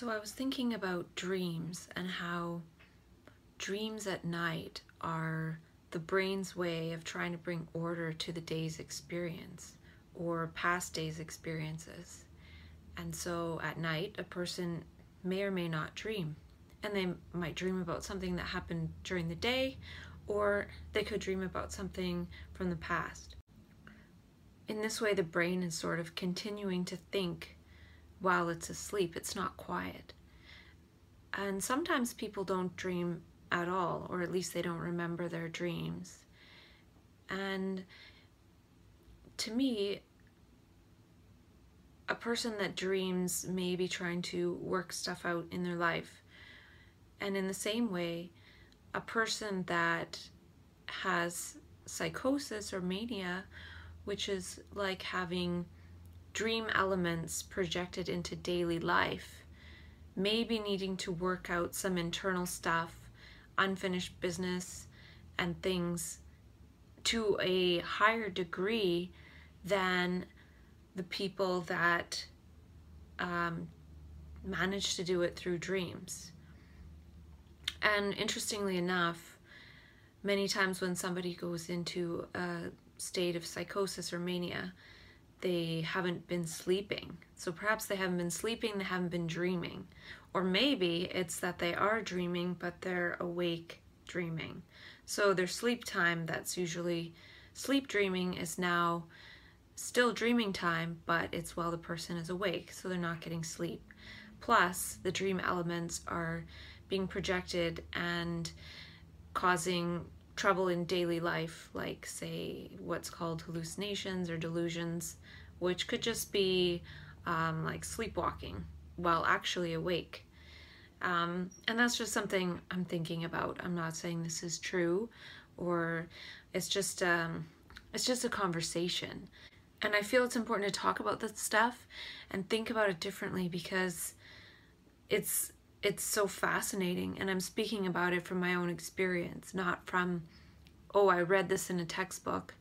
So I was thinking about dreams and how dreams at night are the brain's way of trying to bring order to the day's experience or past days' experiences. And so at night, a person may or may not dream. And they might dream about something that happened during the day, or they could dream about something from the past. In this way, the brain is sort of continuing to think while it's asleep. It's not quiet. And sometimes people don't dream at all, or at least they don't remember their dreams. And to me, a person that dreams may be trying to work stuff out in their life. And in the same way, a person that has psychosis or mania, which is like having dream elements projected into daily life, maybe needing to work out some internal stuff, unfinished business, and things to a higher degree than the people that um, manage to do it through dreams. And interestingly enough, many times when somebody goes into a state of psychosis or mania, they haven't been sleeping. So perhaps they haven't been sleeping, they haven't been dreaming. Or maybe it's that they are dreaming, but they're awake dreaming. So their sleep time, that's usually sleep dreaming, is now still dreaming time, but it's while the person is awake, so they're not getting sleep. Plus, the dream elements are being projected and causing trouble in daily life, like, say, what's called hallucinations or delusions, which could just be um, like sleepwalking while actually awake. Um, and that's just something I'm thinking about. I'm not saying this is true, or it's just um, it's just a conversation. And I feel it's important to talk about this stuff and think about it differently because it's it's so fascinating and I'm speaking about it from my own experience, not from oh, I read this in a textbook.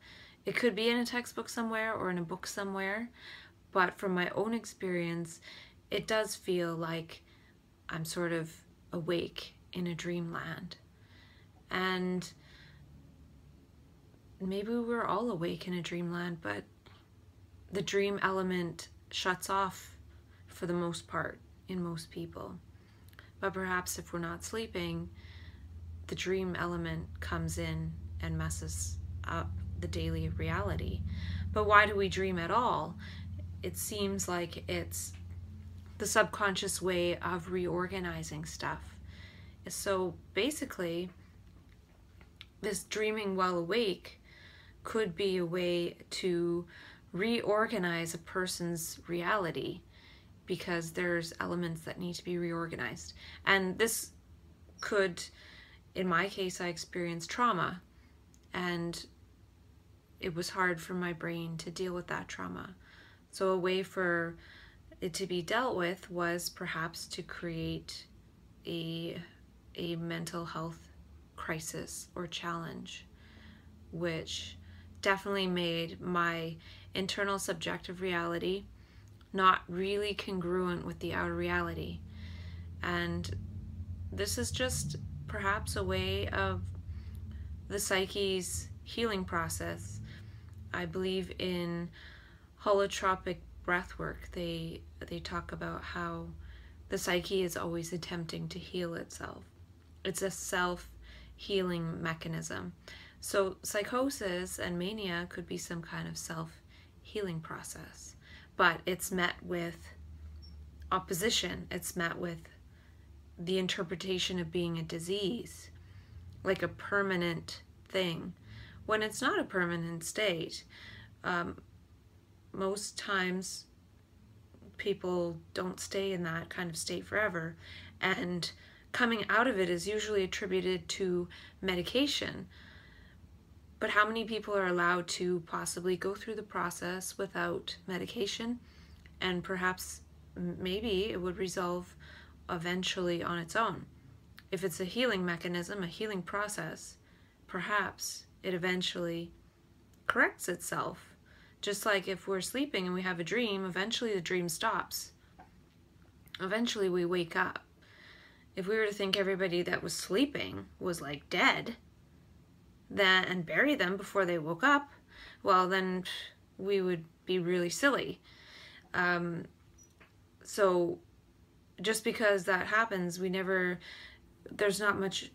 It could be in a textbook somewhere or in a book somewhere, but from my own experience, it does feel like I'm sort of awake in a dreamland. And maybe we're all awake in a dreamland, but the dream element shuts off for the most part in most people. But perhaps if we're not sleeping, the dream element comes in and messes up the daily reality. But why do we dream at all? It seems like it's the subconscious way of reorganizing stuff. So basically, this dreaming while awake could be a way to reorganize a person's reality because there's elements that need to be reorganized. And this could, in my case, I experienced trauma and it was hard for my brain to deal with that trauma. So, a way for it to be dealt with was perhaps to create a, a mental health crisis or challenge, which definitely made my internal subjective reality not really congruent with the outer reality. And this is just perhaps a way of the psyche's healing process. I believe in holotropic breath work. They they talk about how the psyche is always attempting to heal itself. It's a self healing mechanism. So psychosis and mania could be some kind of self healing process, but it's met with opposition. It's met with the interpretation of being a disease like a permanent thing when it's not a permanent state, um, most times people don't stay in that kind of state forever. And coming out of it is usually attributed to medication. But how many people are allowed to possibly go through the process without medication? And perhaps maybe it would resolve eventually on its own. If it's a healing mechanism, a healing process, perhaps it eventually corrects itself. Just like if we're sleeping and we have a dream, eventually the dream stops. Eventually we wake up. If we were to think everybody that was sleeping was like dead, then and bury them before they woke up, well then we would be really silly. Um, so just because that happens, we never there's not much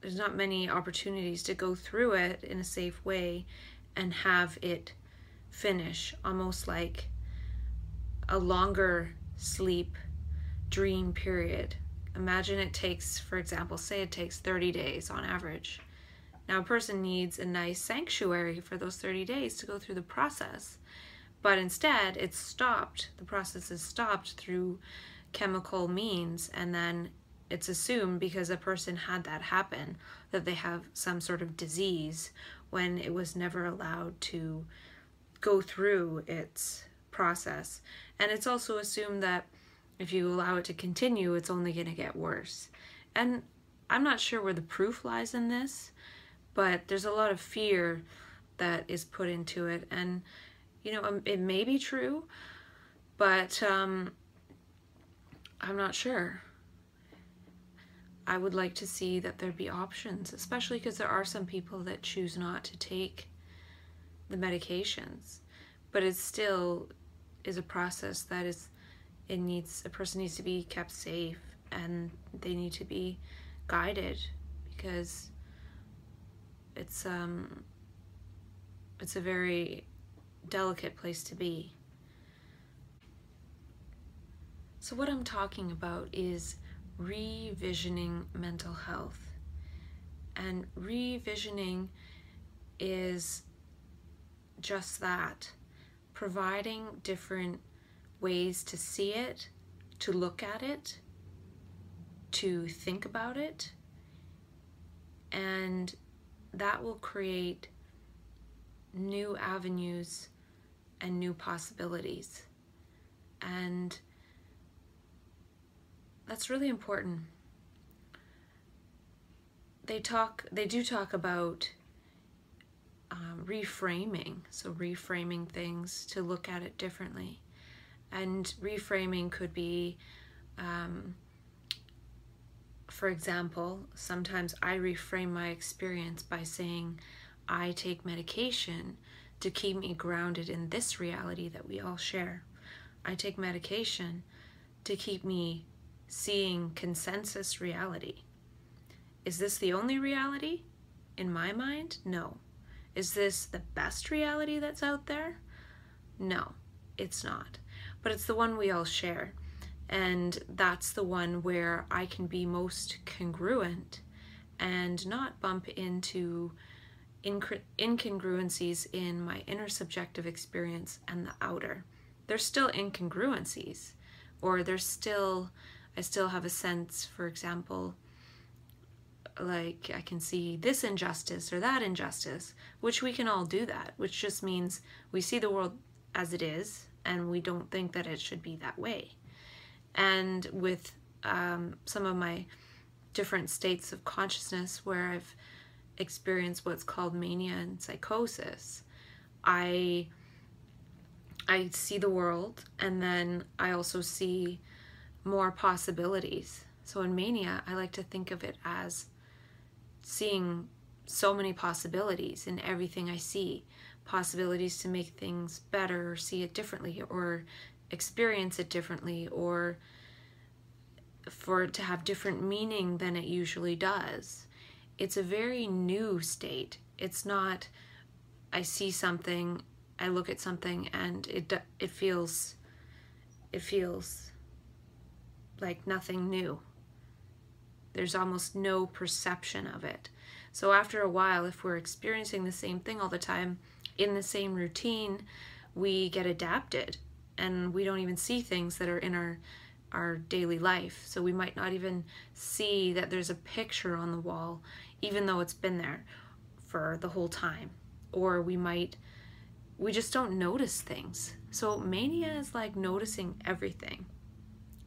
there's not many opportunities to go through it in a safe way and have it finish. Almost like a longer sleep dream period. Imagine it takes for example say it takes 30 days on average. Now a person needs a nice sanctuary for those 30 days to go through the process but instead it's stopped. The process is stopped through chemical means and then it's assumed because a person had that happen that they have some sort of disease when it was never allowed to go through its process. And it's also assumed that if you allow it to continue, it's only going to get worse. And I'm not sure where the proof lies in this, but there's a lot of fear that is put into it. And, you know, um, it may be true, but um, I'm not sure. I would like to see that there be options, especially because there are some people that choose not to take the medications. But it still is a process that is, it needs, a person needs to be kept safe and they need to be guided because it's, um, it's a very delicate place to be. So, what I'm talking about is revisioning mental health. And revisioning is just that providing different ways to see it, to look at it, to think about it, and that will create new avenues and new possibilities. And that's really important. They talk, they do talk about um, reframing, so reframing things to look at it differently. And reframing could be, um, for example, sometimes I reframe my experience by saying, I take medication to keep me grounded in this reality that we all share. I take medication to keep me seeing consensus reality. Is this the only reality? In my mind, no. Is this the best reality that's out there? No, it's not. But it's the one we all share. And that's the one where I can be most congruent and not bump into incongruencies in my inner subjective experience and the outer. There's still incongruencies, or there's still I still have a sense, for example, like I can see this injustice or that injustice, which we can all do that, which just means we see the world as it is and we don't think that it should be that way. And with um, some of my different states of consciousness where I've experienced what's called mania and psychosis, I I see the world and then I also see more possibilities. So in mania, I like to think of it as seeing so many possibilities in everything I see. Possibilities to make things better, or see it differently, or experience it differently, or for it to have different meaning than it usually does. It's a very new state. It's not, I see something, I look at something, and it it feels, it feels like nothing new. There's almost no perception of it. So after a while, if we're experiencing the same thing all the time in the same routine, we get adapted and we don't even see things that are in our our daily life. So we might not even see that there's a picture on the wall even though it's been there for the whole time. Or we might we just don't notice things. So mania is like noticing everything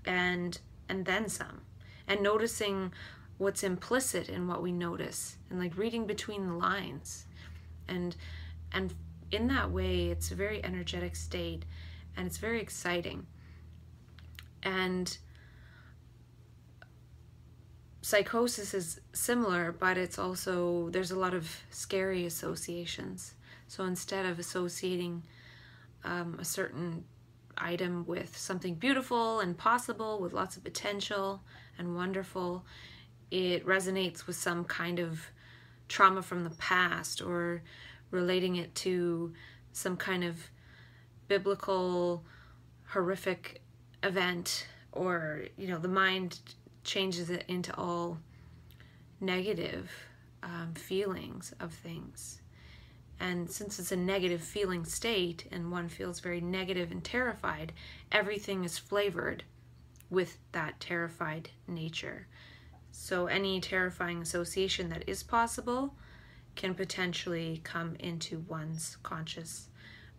and and then some. And noticing what's implicit in what we notice and like reading between the lines. And and in that way it's a very energetic state and it's very exciting. And psychosis is similar but it's also there's a lot of scary associations. So instead of associating um, a certain item with something beautiful and possible with lots of potential and wonderful. It resonates with some kind of trauma from the past or relating it to some kind of biblical horrific event or you know the mind changes it into all negative um, feelings of things and since it's a negative feeling state and one feels very negative and terrified everything is flavored with that terrified nature so, any terrifying association that is possible can potentially come into one's conscious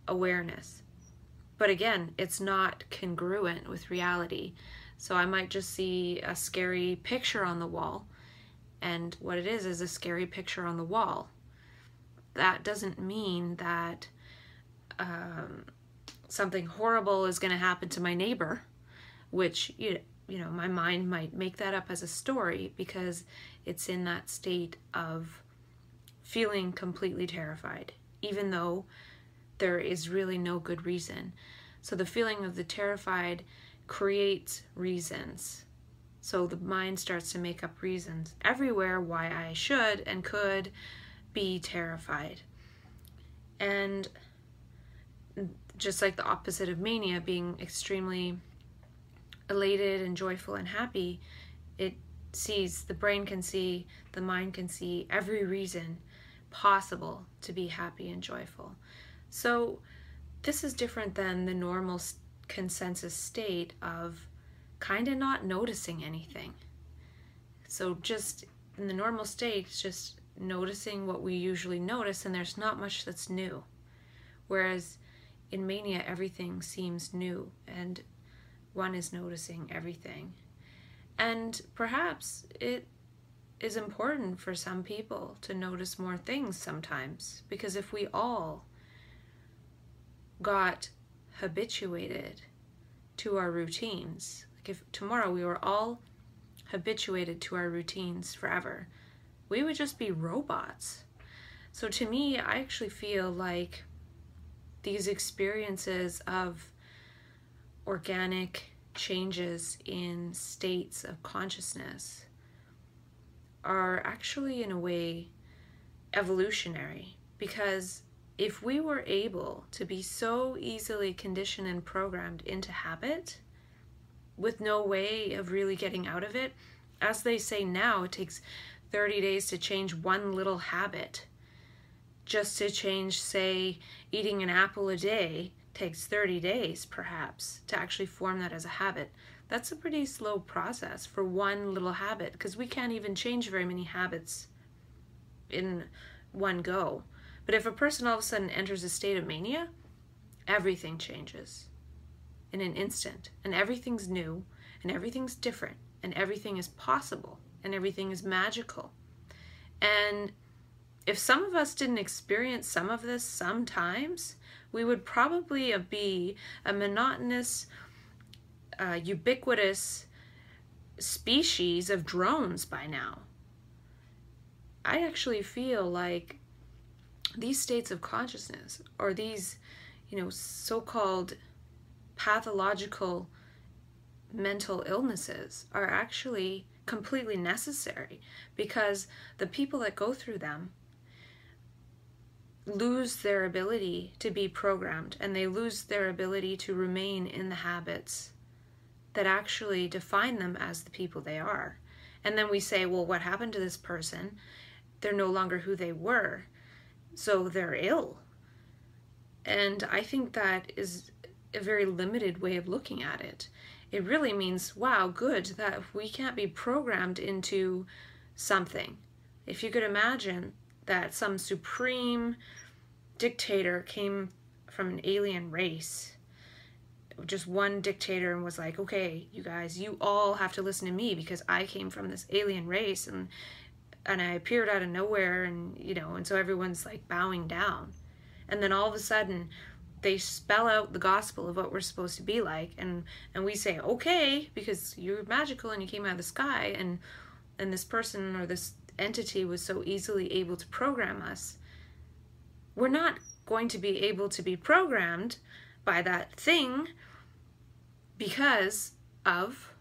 awareness. But again, it's not congruent with reality. So, I might just see a scary picture on the wall, and what it is is a scary picture on the wall. That doesn't mean that um, something horrible is going to happen to my neighbor, which you you know, my mind might make that up as a story because it's in that state of feeling completely terrified, even though there is really no good reason. So the feeling of the terrified creates reasons. So the mind starts to make up reasons everywhere why I should and could be terrified. And just like the opposite of mania, being extremely elated and joyful and happy, it sees, the brain can see, the mind can see every reason possible to be happy and joyful. So, this is different than the normal consensus state of kind of not noticing anything. So, just in the normal state, just noticing what we usually notice, and there's not much that's new. Whereas in mania, everything seems new and one is noticing everything. And perhaps it is important for some people to notice more things sometimes because if we all got habituated to our routines, like if tomorrow we were all habituated to our routines forever, we would just be robots. So to me, I actually feel like these experiences of organic changes in states of consciousness are actually, in a way, evolutionary because if we were able to be so easily conditioned and programmed into habit with no way of really getting out of it, as they say now, it takes 30 days to change one little habit. Just to change, say, eating an apple a day takes 30 days perhaps to actually form that as a habit. That's a pretty slow process for one little habit because we can't even change very many habits in one go. But if a person all of a sudden enters a state of mania, everything changes in an instant, and everything's new, and everything's different, and everything is possible, and everything is magical. And if some of us didn't experience some of this sometimes, we would probably be a monotonous, uh, ubiquitous species of drones by now. I actually feel like these states of consciousness or these, you know, so called pathological mental illnesses are actually completely necessary because the people that go through them lose their ability to be programmed and they lose their ability to remain in the habits that actually define them as the people they are. And then we say, well, what happened to this person? they're no longer who they were. So they're ill. And I think that is a very limited way of looking at it. It really means, wow, good, that we can't be programmed into something. If you could imagine that some supreme dictator came from an alien race just one dictator and was like, okay, you guys, you all have to listen to me because I came from this alien race and and I appeared out of nowhere and you know, and so everyone's like bowing down. And then all of a sudden they spell out the gospel of what we're supposed to be like and and we say, "Okay, because you're magical and you came out of the sky." And and this person or this entity was so easily able to program us. We're not going to be able to be programmed by that thing because of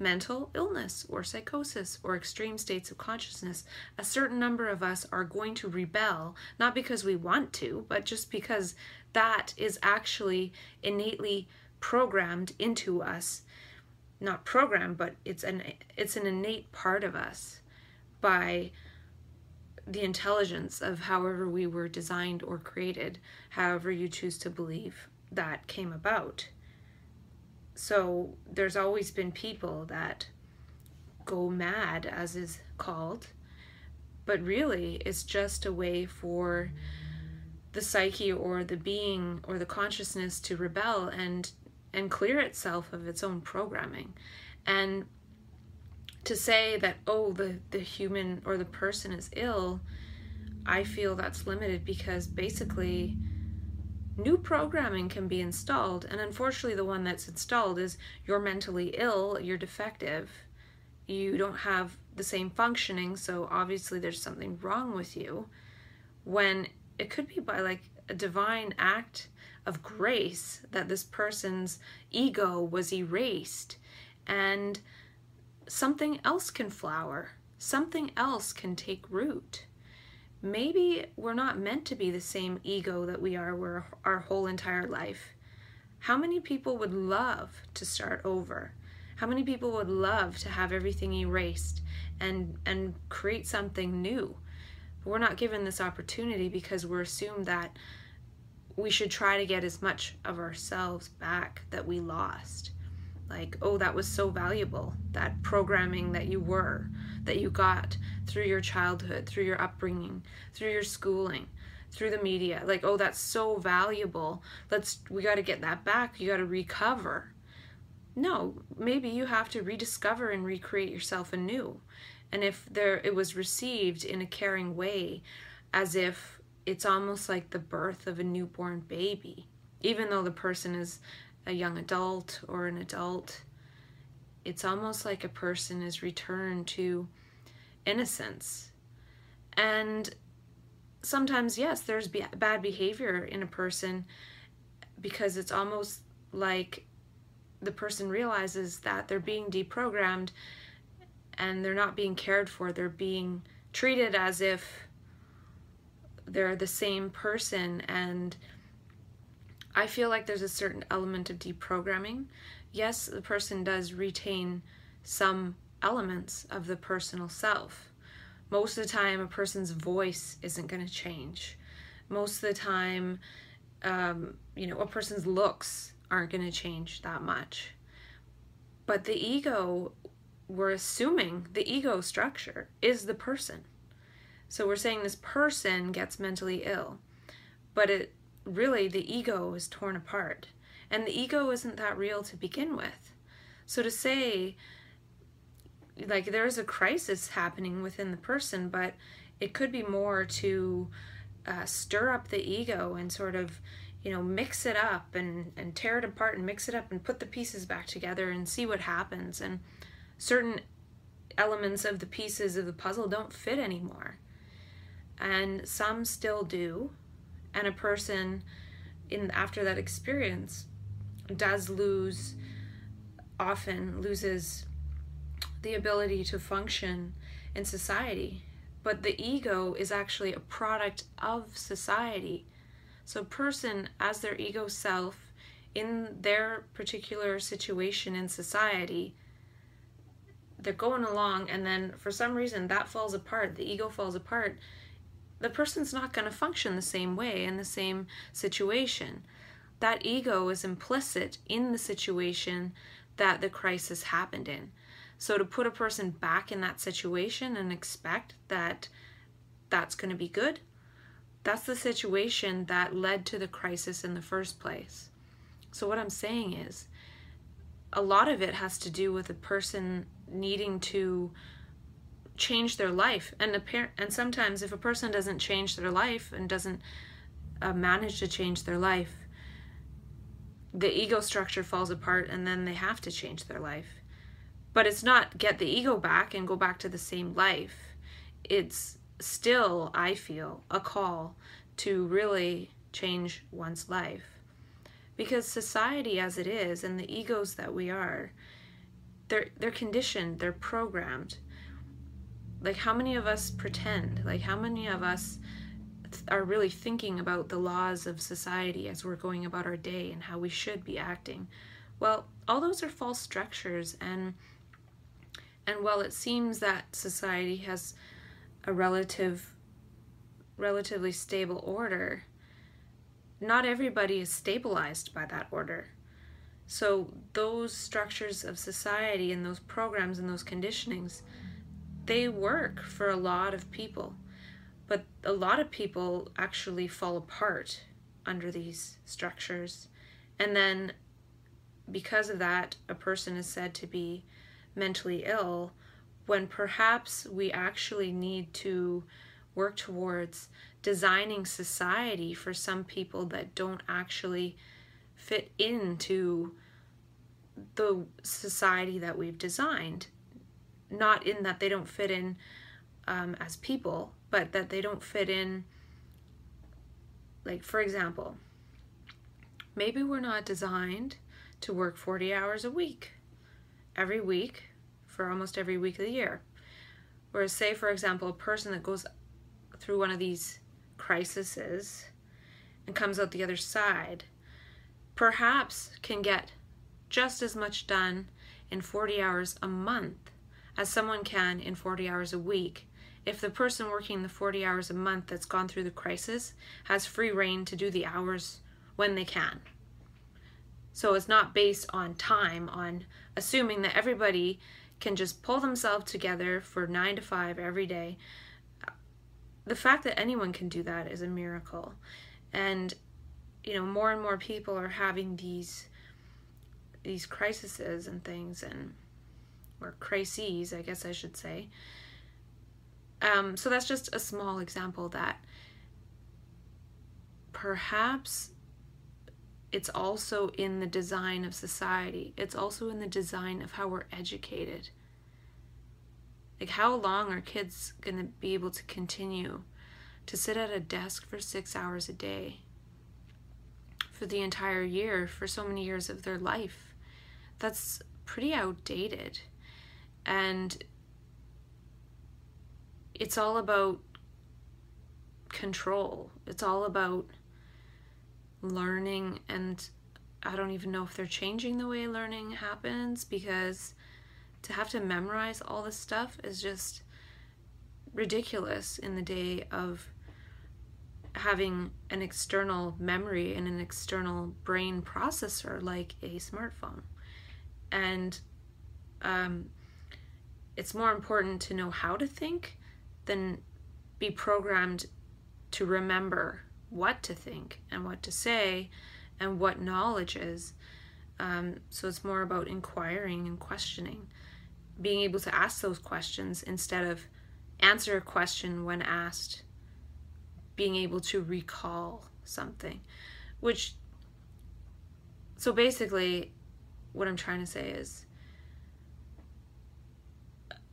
mental illness or psychosis or extreme states of consciousness. A certain number of us are going to rebel, not because we want to, but just because that is actually innately programmed into us. Not programmed, but it's an it's an innate part of us by the intelligence of however we were designed or created, however you choose to believe that came about. So there's always been people that go mad, as is called, but really it's just a way for the psyche or the being or the consciousness to rebel and and clear itself of its own programming. And to say that oh the the human or the person is ill i feel that's limited because basically new programming can be installed and unfortunately the one that's installed is you're mentally ill you're defective you don't have the same functioning so obviously there's something wrong with you. When it could be by like a divine act of grace that this person's ego was erased and something else can flower something else can take root maybe we're not meant to be the same ego that we are our whole entire life. How many people would love to start over? How many people would love to have everything erased and and create something new? But we're not given this opportunity because we're assumed that we should try to get as much of ourselves back that we lost. Like, oh, that was so valuable, that programming that you were that you got through your childhood, through your upbringing, through your schooling, through the media. Like, oh, that's so valuable. Let's we got to get that back. You got to recover. No, maybe you have to rediscover and recreate yourself anew. And if there it was received in a caring way, as if it's almost like the birth of a newborn baby, even though the person is a young adult or an adult, it's almost like a person is returned to innocence. And sometimes, yes, there's bad behavior in a person because it's almost like the person realizes that they're being deprogrammed and they're not being cared for. They're being treated as if they're the same person. And I feel like there's a certain element of deprogramming yes, the person does retain some elements of the personal self. Most of the time, a person's voice isn't going to change. Most of the time, um, you know, a person's looks aren't going to change that much. But the ego, we're assuming the ego structure is the person. So we're saying this person gets mentally ill, but it really the ego is torn apart and the ego isn't that real to begin with. So to say, like, there's a crisis happening within the person, but it could be more to uh, stir up the ego and sort of, you know, mix it up and, and tear it apart and mix it up and put the pieces back together and see what happens. And certain elements of the pieces of the puzzle don't fit anymore. And some still do. And a person in after that experience does lose, often loses the ability to function in society. But the ego is actually a product of society. So, person as their ego self in their particular situation in society, they're going along and then for some reason that falls apart the ego falls apart the person's not going to function the same way in the same situation that ego is implicit in the situation that the crisis happened in so to put a person back in that situation and expect that that's going to be good that's the situation that led to the crisis in the first place. So what i'm saying is a lot of it has to do with a person needing to change their life. And apparent and sometimes if a person doesn't change their life and doesn't uh, manage to change their life the ego structure falls apart and then they have to change their life but it's not get the ego back and go back to the same life. It's still i feel a call to really change one's life. Because society as it is and the egos that we are they're they're conditioned they're programmed. Like how many of us pretend? Like how many of us are really thinking about the laws of society as we're going about our day and how we should be acting? Well all those are false structures and and while it seems that society has a relative relatively stable order not everybody is stabilized by that order. So those structures of society and those programs and those conditionings, they work for a lot of people. But a lot of people actually fall apart under these structures. And then because of that, a person is said to be mentally ill when perhaps we actually need to work towards designing society for some people that don't actually fit into the society that we've designed. Not in that they don't fit in um, as people, but that they don't fit in, like, for example, maybe we're not designed to work 40 hours a week every week for almost every week of the year. Whereas, say, for example, a person that goes through one of these crises and comes out the other side, perhaps can get just as much done in 40 hours a month as someone can in 40 hours a week if the person working the 40 hours a month that's gone through the crisis has free reign to do the hours when they can. So it's not based on time, on assuming that everybody can just pull themselves together for nine to five every day the fact that anyone can do that is a miracle. And you know, more and more people are having these these crises and things and or crises, I guess I should say. Um, so that's just a small example that perhaps it's also in the design of society. It's also in the design of how we're educated. Like, how long are kids going to be able to continue to sit at a desk for six hours a day for the entire year, for so many years of their life? That's pretty outdated. And it's all about control, it's all about learning and I don't even know if they're changing the way learning happens because to have to memorize all this stuff is just ridiculous in the day of having an external memory and an external brain processor like a smartphone. And um, it's more important to know how to think than be programmed to remember what to think and what to say and what knowledge is. Um, so it's more about inquiring and questioning being able to ask those questions instead of answer a question when asked, being able to recall something, which, so basically, what I'm trying to say is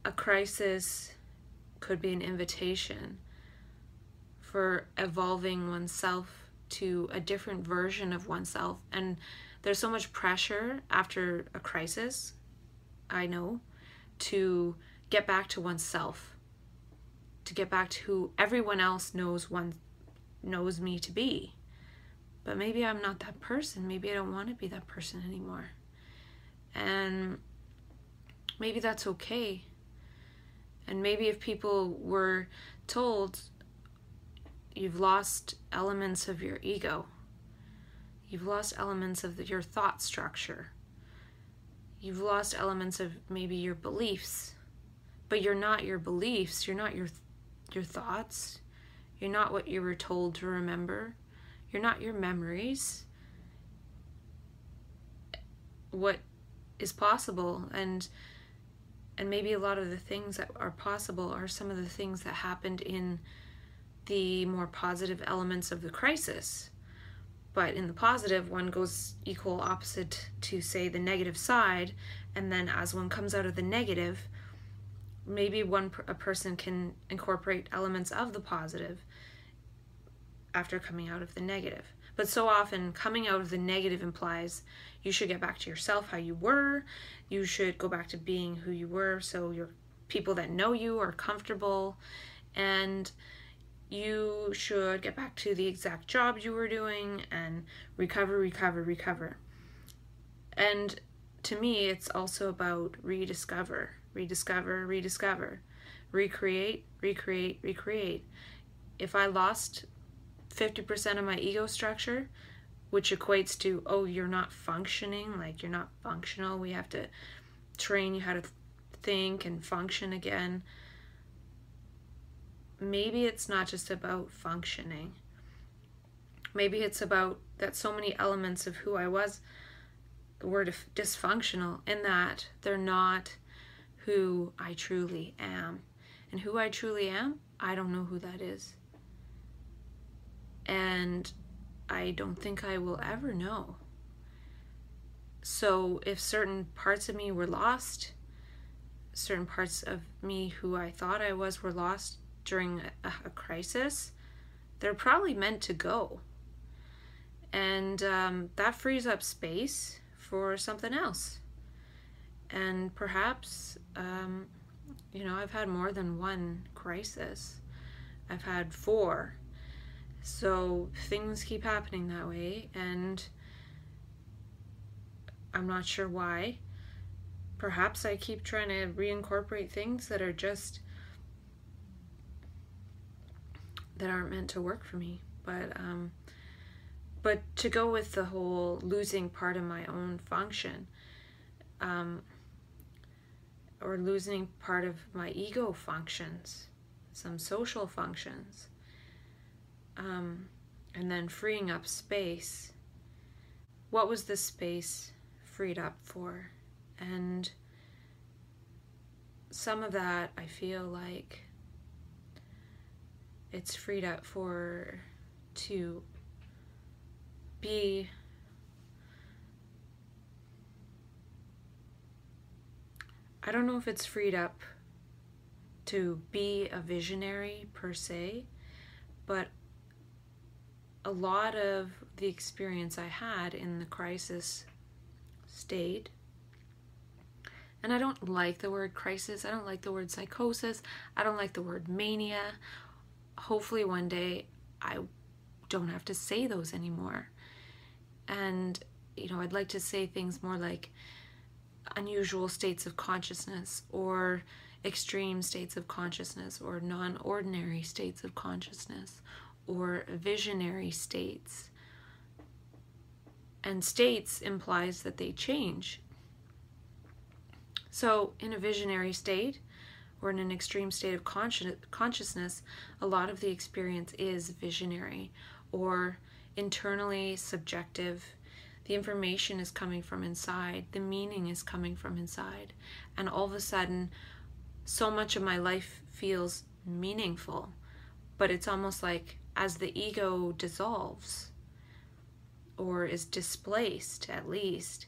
a crisis could be an invitation for evolving oneself to a different version of oneself. And there's so much pressure after a crisis, I know, to get back to oneself, to get back to who everyone else knows one knows me to be. But maybe I'm not that person. Maybe I don't want to be that person anymore. And maybe that's okay. And maybe if people were told you've lost elements of your ego, you've lost elements of the, your thought structure, you've lost elements of maybe your beliefs, but you're not your beliefs, you're not your your thoughts, you're not what you were told to remember, you're not your memories. What is possible and and maybe a lot of the things that are possible are some of the things that happened in the more positive elements of the crisis. But in the positive, one goes equal opposite to, say, the negative side, and then as one comes out of the negative, maybe one a person can incorporate elements of the positive after coming out of the negative. But so often, coming out of the negative implies you should get back to yourself how you were. You should go back to being who you were so your people that know you are comfortable. And you should get back to the exact job you were doing and recover, recover, recover. And to me, it's also about rediscover, rediscover, rediscover, recreate, recreate, recreate. If I lost 50% of my ego structure, which equates to, oh, you're not functioning, like you're not functional. We have to train you how to think and function again. Maybe it's not just about functioning. Maybe it's about that so many elements of who I was were dysfunctional in that they're not who I truly am. And who I truly am, I don't know who that is and I don't think I will ever know. So, if certain parts of me were lost, certain parts of me who I thought I was were lost during a, a crisis, they're probably meant to go. And um, that frees up space for something else. And perhaps, um, you know, I've had more than one crisis, I've had four so things keep happening that way, and I'm not sure why. Perhaps I keep trying to reincorporate things that are just that aren't meant to work for me. But um, but to go with the whole losing part of my own function, um, or losing part of my ego functions, some social functions um, and then freeing up space. What was the space freed up for? And some of that I feel like it's freed up for to be I don't know if it's freed up to be a visionary per se, but a lot of the experience I had in the crisis state, and I don't like the word crisis, I don't like the word psychosis, I don't like the word mania. Hopefully, one day I don't have to say those anymore. And, you know, I'd like to say things more like unusual states of consciousness or extreme states of consciousness or non ordinary states of consciousness or visionary states. And states implies that they change. So, in a visionary state or in an extreme state of consciousness, a lot of the experience is visionary or internally subjective. The information is coming from inside, the meaning is coming from inside. And all of a sudden, so much of my life feels meaningful, but it's almost like as the ego dissolves or is displaced at least,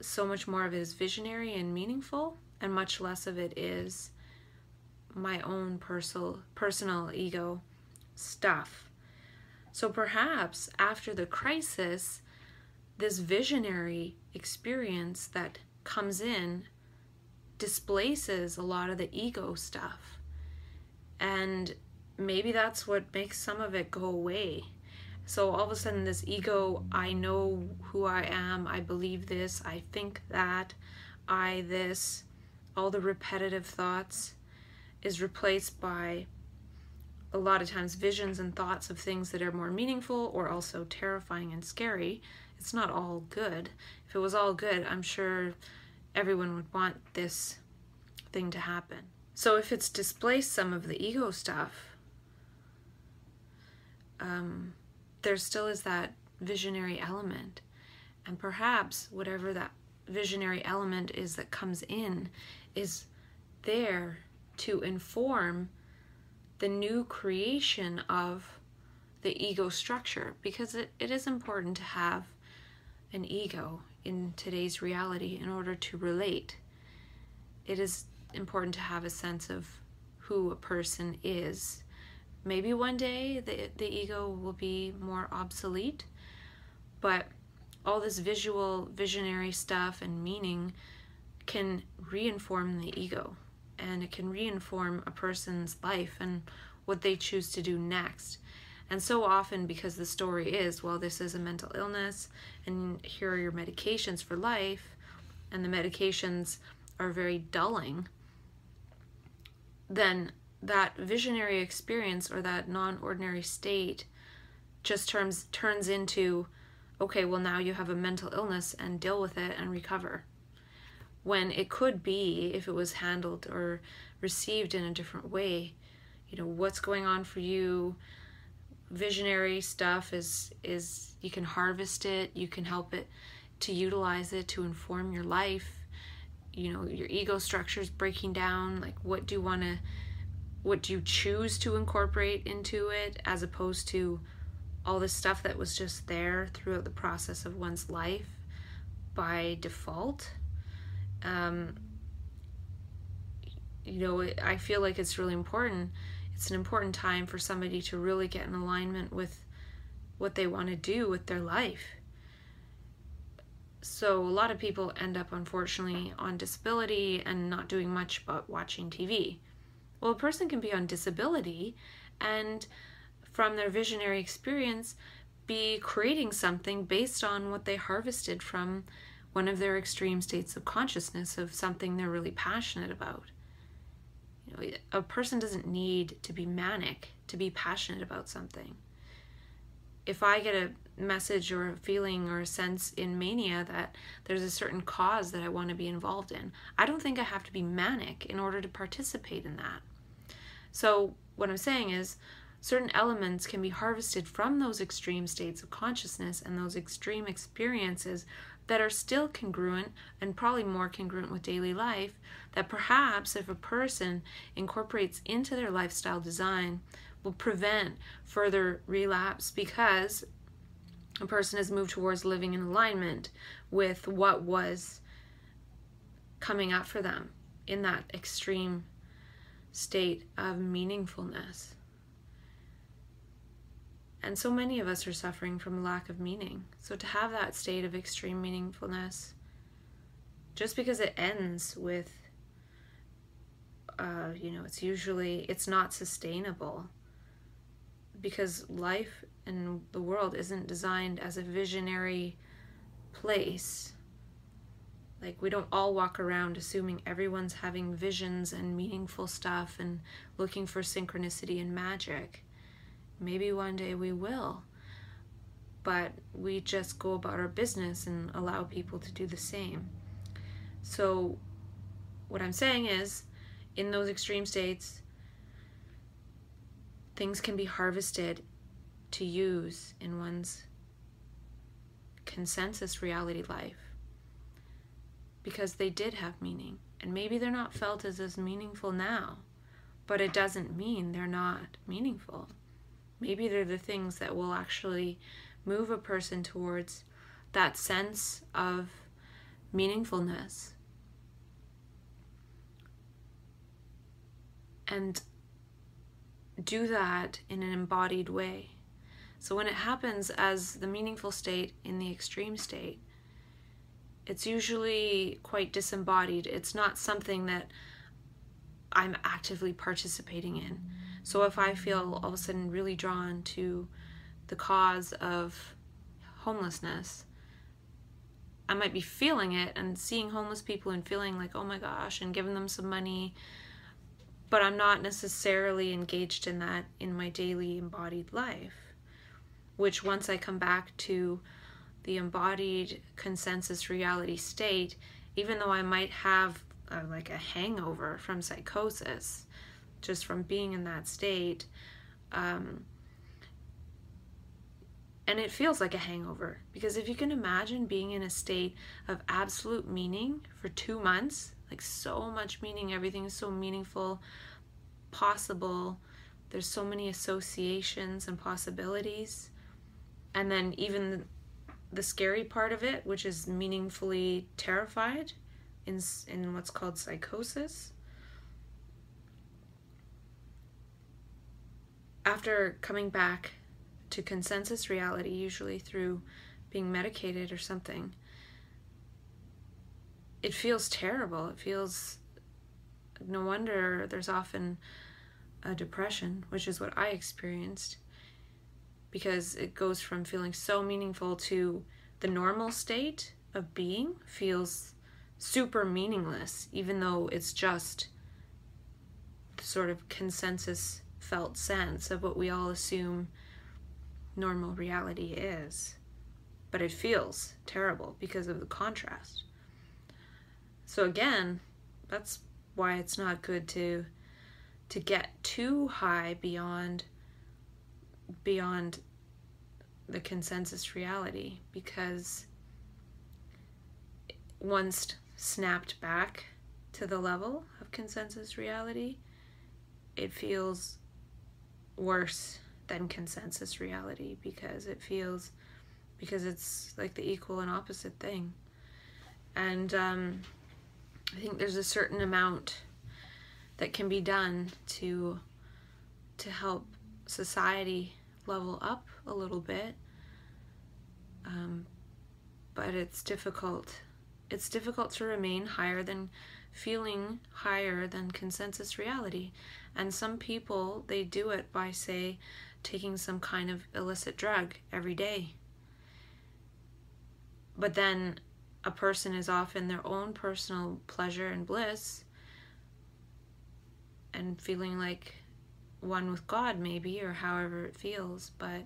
so much more of it is visionary and meaningful, and much less of it is my own personal personal ego stuff. So perhaps after the crisis, this visionary experience that comes in displaces a lot of the ego stuff. And maybe that's what makes some of it go away. So all of a sudden, this ego, I know who I am, I believe this, I think that, I this, all the repetitive thoughts is replaced by a lot of times visions and thoughts of things that are more meaningful or also terrifying and scary. It's not all good. If it was all good, I'm sure everyone would want this thing to happen. So if it's displaced some of the ego stuff, um, there still is that visionary element. And perhaps whatever that visionary element is that comes in is there to inform the new creation of the ego structure because it, it is important to have an ego in today's reality in order to relate. It is important to have a sense of who a person is. Maybe one day the, the ego will be more obsolete, but all this visual, visionary stuff and meaning can reinform the ego and it can reinform a person's life and what they choose to do next. And so often, because the story is, well, this is a mental illness, and here are your medications for life, and the medications are very dulling, then that visionary experience or that non ordinary state just turns turns into okay well now you have a mental illness and deal with it and recover when it could be if it was handled or received in a different way. You know what's going on for you? Visionary stuff is is you can harvest it you can help it to utilize it to inform your life. You know your ego structure is breaking down like what do you want to what do you choose to incorporate into it as opposed to all the stuff that was just there throughout the process of one's life by default um, you know, I feel like it's really important. It's an important time for somebody to really get in alignment with what they want to do with their life. So, a lot of people end up, unfortunately, on disability and not doing much but watching TV. Well, a person can be on disability and, from their visionary experience, be creating something based on what they harvested from one of their extreme states of consciousness of something they're really passionate about. You know, a person doesn't need to be manic to be passionate about something. If I get a message or a feeling or a sense in mania that there's a certain cause that I want to be involved in, I don't think I have to be manic in order to participate in that. So, what I'm saying is, certain elements can be harvested from those extreme states of consciousness and those extreme experiences that are still congruent and probably more congruent with daily life that perhaps if a person incorporates into their lifestyle design will prevent further relapse because a person has moved towards living in alignment with what was coming up for them in that extreme state of meaningfulness. And so many of us are suffering from lack of meaning. So to have that state of extreme meaningfulness, just because it ends with, uh, you know, it's usually, it's not sustainable. Because life and the world isn't designed as a visionary place. Like, we don't all walk around assuming everyone's having visions and meaningful stuff and looking for synchronicity and magic Maybe one day we will. But we just go about our business and allow people to do the same. So, what I'm saying is, in those extreme states, things can be harvested to use in one's consensus reality life because they did have meaning. And maybe they're not felt as as meaningful now, but it doesn't mean they're not meaningful. Maybe they're the things that will actually move a person towards that sense of meaningfulness. And do that in an embodied way. So when it happens as the meaningful state in the extreme state, it's usually quite disembodied. It's not something that I'm actively participating in. So if I feel all of a sudden really drawn to the cause of homelessness, I might be feeling it and seeing homeless people and feeling like, oh my gosh, and giving them some money. But I'm not necessarily engaged in that in my daily embodied life. Which, once I come back to the embodied consensus reality state, even though I might have a, like a hangover from psychosis, just from being in that state, um, and it feels like a hangover because if you can imagine being in a state of absolute meaning for two months, like so much meaning, everything is so meaningful, possible, there's so many associations and possibilities. And then even the scary part of it, which is meaningfully terrified in, in what's called psychosis. After coming back to consensus reality, usually through being medicated or something, it feels terrible. It feels no wonder there's often a depression, which is what I experienced, because it goes from feeling so meaningful to the normal state of being feels super meaningless, even though it's just sort of consensus felt sense of what we all assume normal reality is. But it feels terrible because of the contrast. So again, that's why it's not good to to get too high beyond beyond the consensus reality because once snapped back to the level of consensus reality, it feels worse than consensus reality because it feels because it's like the equal and opposite thing. And um, i think there's a certain amount that can be done to to help society level up a little bit. Um, but it's difficult it's difficult to remain higher than feeling higher than consensus reality and some people they do it by say taking some kind of illicit drug every day. But then a person is off in their own personal pleasure and bliss and feeling like one with God, maybe, or however it feels, but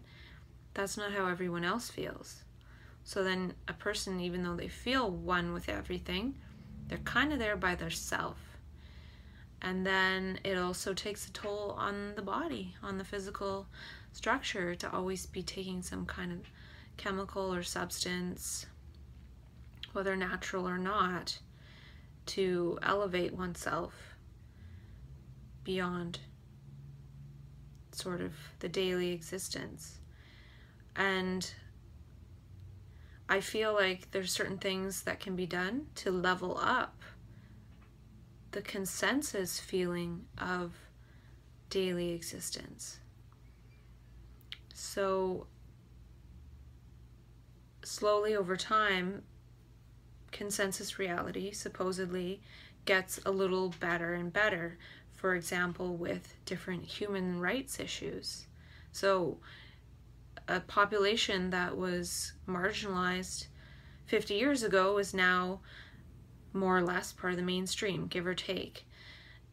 that's not how everyone else feels. So then a person, even though they feel one with everything, they're kind of there by themselves. And then it also takes a toll on the body, on the physical structure, to always be taking some kind of chemical or substance, whether natural or not, to elevate oneself beyond sort of the daily existence. And I feel like there's certain things that can be done to level up the consensus feeling of daily existence. So, slowly over time, consensus reality supposedly gets a little better and better. For example, with different human rights issues. So, a population that was marginalized 50 years ago is now more or less part of the mainstream, give or take.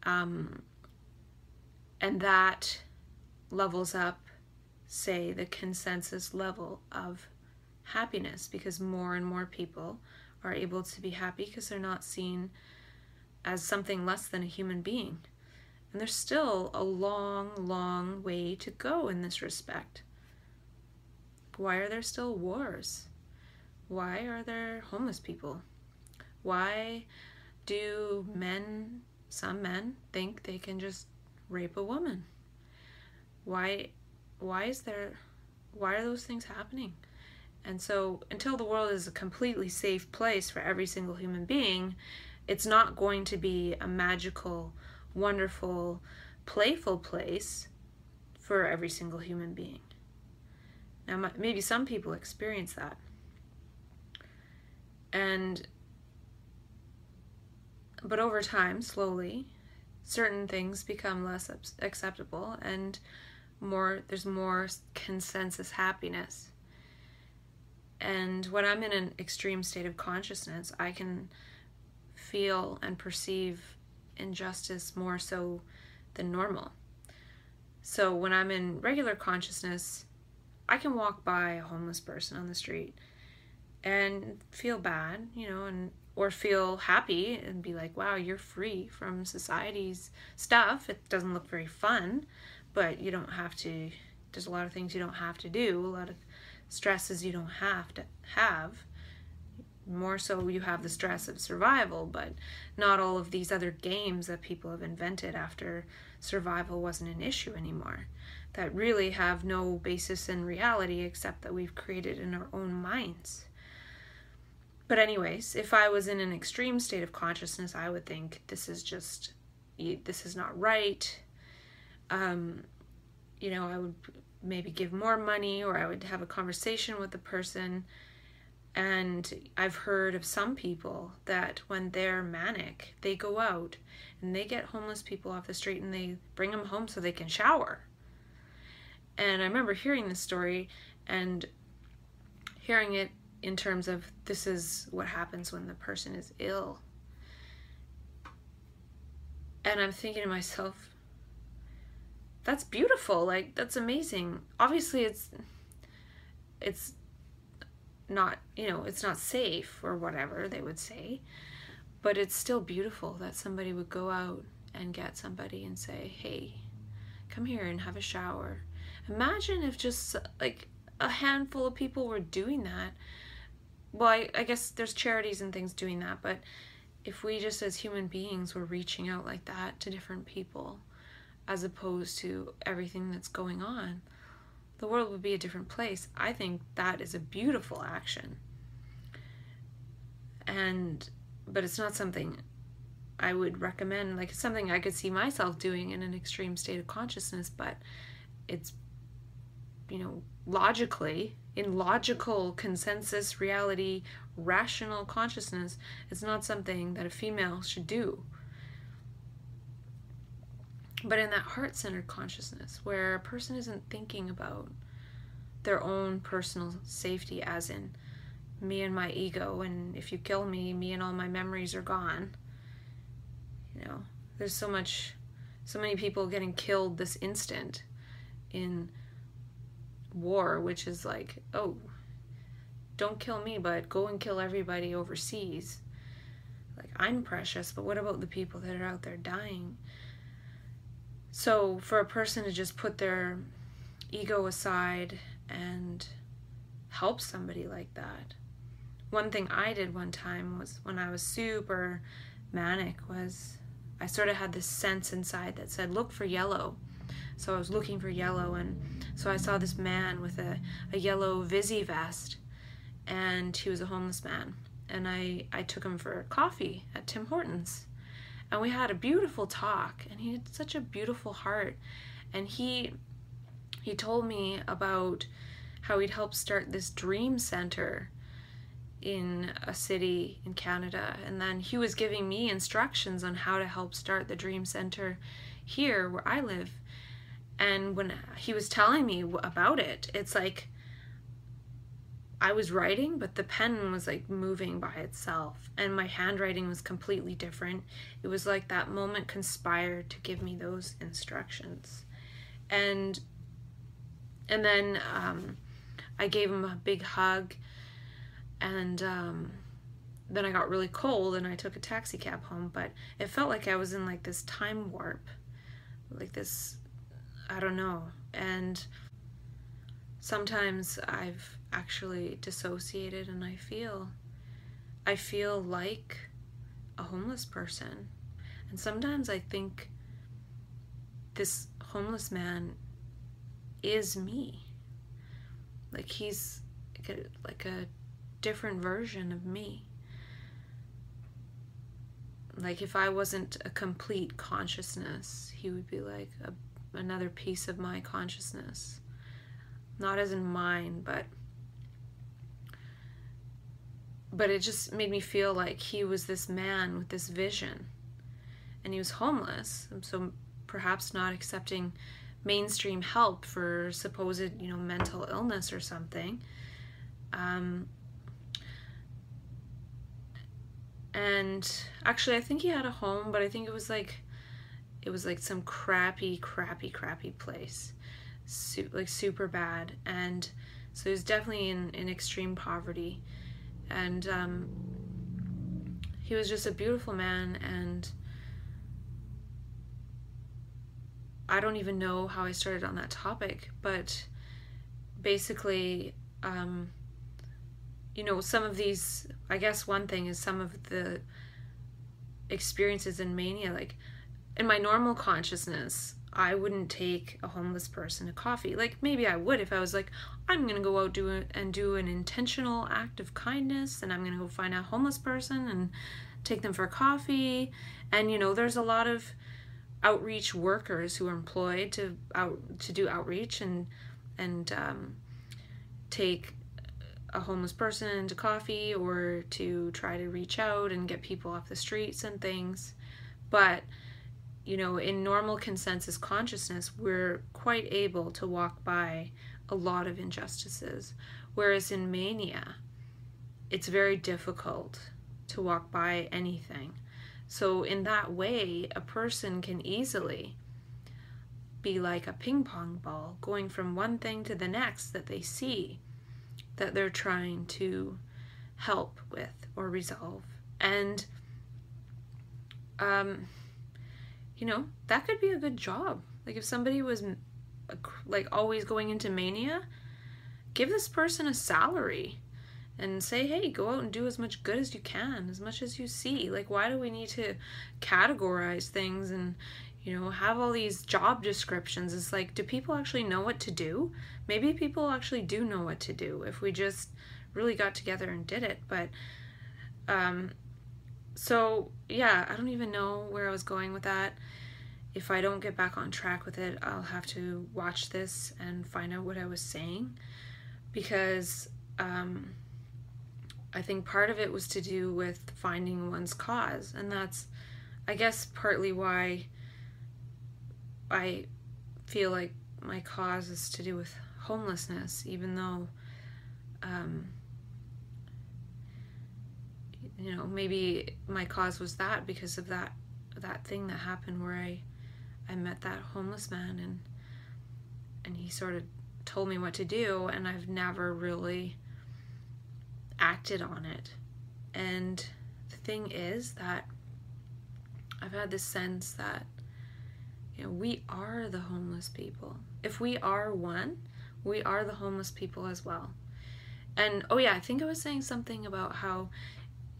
Um, and that levels up, say, the consensus level of happiness because more and more people are able to be happy because they're not seen as something less than a human being. And there's still a long, long way to go in this respect. Why are there still wars? Why are there homeless people? Why do men, some men, think they can just rape a woman? Why, why is there, why are those things happening? And so, until the world is a completely safe place for every single human being, it's not going to be a magical, wonderful, playful place for every single human being. Now, maybe some people experience that. And but over time, slowly, certain things become less acceptable and more there's more consensus happiness. And when I'm in an extreme state of consciousness, I can feel and perceive injustice more so than normal. So when I'm in regular consciousness, I can walk by a homeless person on the street and feel bad, you know, and or feel happy and be like, wow, you're free from society's stuff. It doesn't look very fun, but you don't have to, there's a lot of things you don't have to do, a lot of stresses you don't have to have. More so, you have the stress of survival, but not all of these other games that people have invented after survival wasn't an issue anymore, that really have no basis in reality except that we've created in our own minds. But, anyways, if I was in an extreme state of consciousness, I would think this is just, this is not right. Um, you know, I would maybe give more money or I would have a conversation with the person. And I've heard of some people that when they're manic, they go out and they get homeless people off the street and they bring them home so they can shower. And I remember hearing this story and hearing it in terms of this is what happens when the person is ill. And I'm thinking to myself, that's beautiful. Like that's amazing. Obviously it's it's not, you know, it's not safe or whatever they would say, but it's still beautiful that somebody would go out and get somebody and say, "Hey, come here and have a shower." Imagine if just like a handful of people were doing that well, I, I guess there's charities and things doing that, but if we just as human beings were reaching out like that to different people, as opposed to everything that's going on, the world would be a different place. I think that is a beautiful action. And, but it's not something I would recommend. Like, it's something I could see myself doing in an extreme state of consciousness, but it's, you know, logically in logical consensus reality rational consciousness it's not something that a female should do. But in that heart-centered consciousness where a person isn't thinking about their own personal safety as in me and my ego and if you kill me me and all my memories are gone you know there's so much so many people getting killed this instant in war, which is like, oh, don't kill me, but go and kill everybody overseas. Like, I'm precious, but what about the people that are out there dying? So, for a person to just put their ego aside and help somebody like that. One thing I did one time was when I was super manic was I sort of had this sense inside that said, look for yellow. So I was looking for yellow, and so I saw this man with a, a yellow Visi vest, and he was a homeless man. And I, I took him for coffee at Tim Hortons. And we had a beautiful talk, and he had such a beautiful heart. And he he told me about how he'd helped start this dream center in a city in Canada. And then he was giving me instructions on how to help start the dream center here where I live and when he was telling me about it it's like I was writing, but the pen was like moving by itself, and my handwriting was completely different. It was like that moment conspired to give me those instructions, and and then um, I gave him a big hug, and um, then I got really cold, and I took a taxi cab home. But it felt like I was in like this time warp, like this I don't know. And sometimes I've actually dissociated and I feel I feel like a homeless person. And sometimes I think this homeless man is me. Like he's like a, like a different version of me. Like if I wasn't a complete consciousness, he would be like a another piece of my consciousness. Not as in mine, but but it just made me feel like he was this man with this vision and he was homeless so perhaps not accepting mainstream help for supposed you know mental illness or something um, and actually, I think he had a home, but I think it was like it was like some crappy, crappy, crappy place, Su- like super bad. And so he was definitely in, in extreme poverty. And um, he was just a beautiful man. And I don't even know how I started on that topic, but basically, um, you know, some of these, I guess one thing is some of the experiences in mania, like in my normal consciousness, I wouldn't take a homeless person to coffee. Like maybe I would if I was like, I'm gonna go out do and do an intentional act of kindness, and I'm gonna go find a homeless person and take them for coffee. And you know, there's a lot of outreach workers who are employed to out to do outreach and and um, take a homeless person to coffee or to try to reach out and get people off the streets and things. But you know, in normal consensus consciousness, we're quite able to walk by a lot of injustices. Whereas in mania, it's very difficult to walk by anything. So, in that way, a person can easily be like a ping pong ball, going from one thing to the next that they see that they're trying to help with or resolve. And, um, you know, that could be a good job. Like if somebody was like always going into mania, give this person a salary and say, hey, go out and do as much good as you can, as much as you see. Like, why do we need to categorize things and, you know, have all these job descriptions? It's like, do people actually know what to do? Maybe people actually do know what to do if we just really got together and did it. But, um, so yeah, I don't even know where I was going with that. If I don't get back on track with it, I'll have to watch this and find out what I was saying because um, I think part of it was to do with finding one's cause, and that's, I guess, partly why I feel like my cause is to do with homelessness, even though. Um, you know maybe my cause was that because of that that thing that happened where I I met that homeless man and and he sort of told me what to do and I've never really acted on it. And the thing is that I've had this sense that you know we are the homeless people. If we are one, we are the homeless people as well. And oh yeah, I think I was saying something about how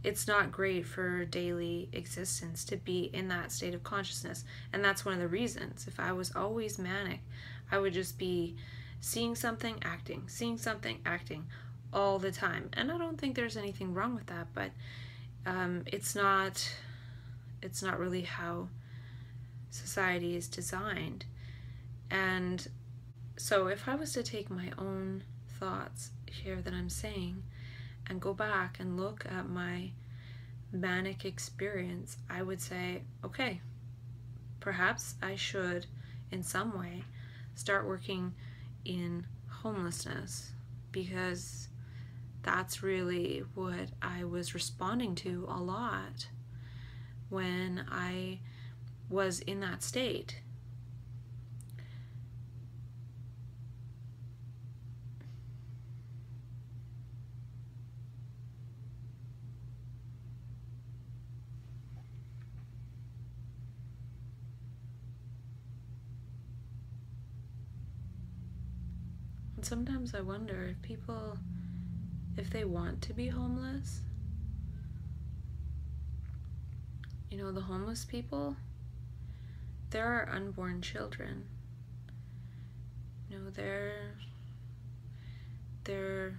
it's not great for daily existence to be in that state of consciousness. And that's one of the reasons. If I was always manic, I would just be seeing something, acting, seeing something, acting all the time. And I don't think there's anything wrong with that, but um, it's not it's not really how society is designed. And so if I was to take my own thoughts here that I'm saying and go back and look at my manic experience, I would say, okay, perhaps I should, in some way, start working in homelessness because that's really what I was responding to a lot when I was in that state. And sometimes I wonder if people, if they want to be homeless, you know, the homeless people, there are unborn children. You know, they're, they're,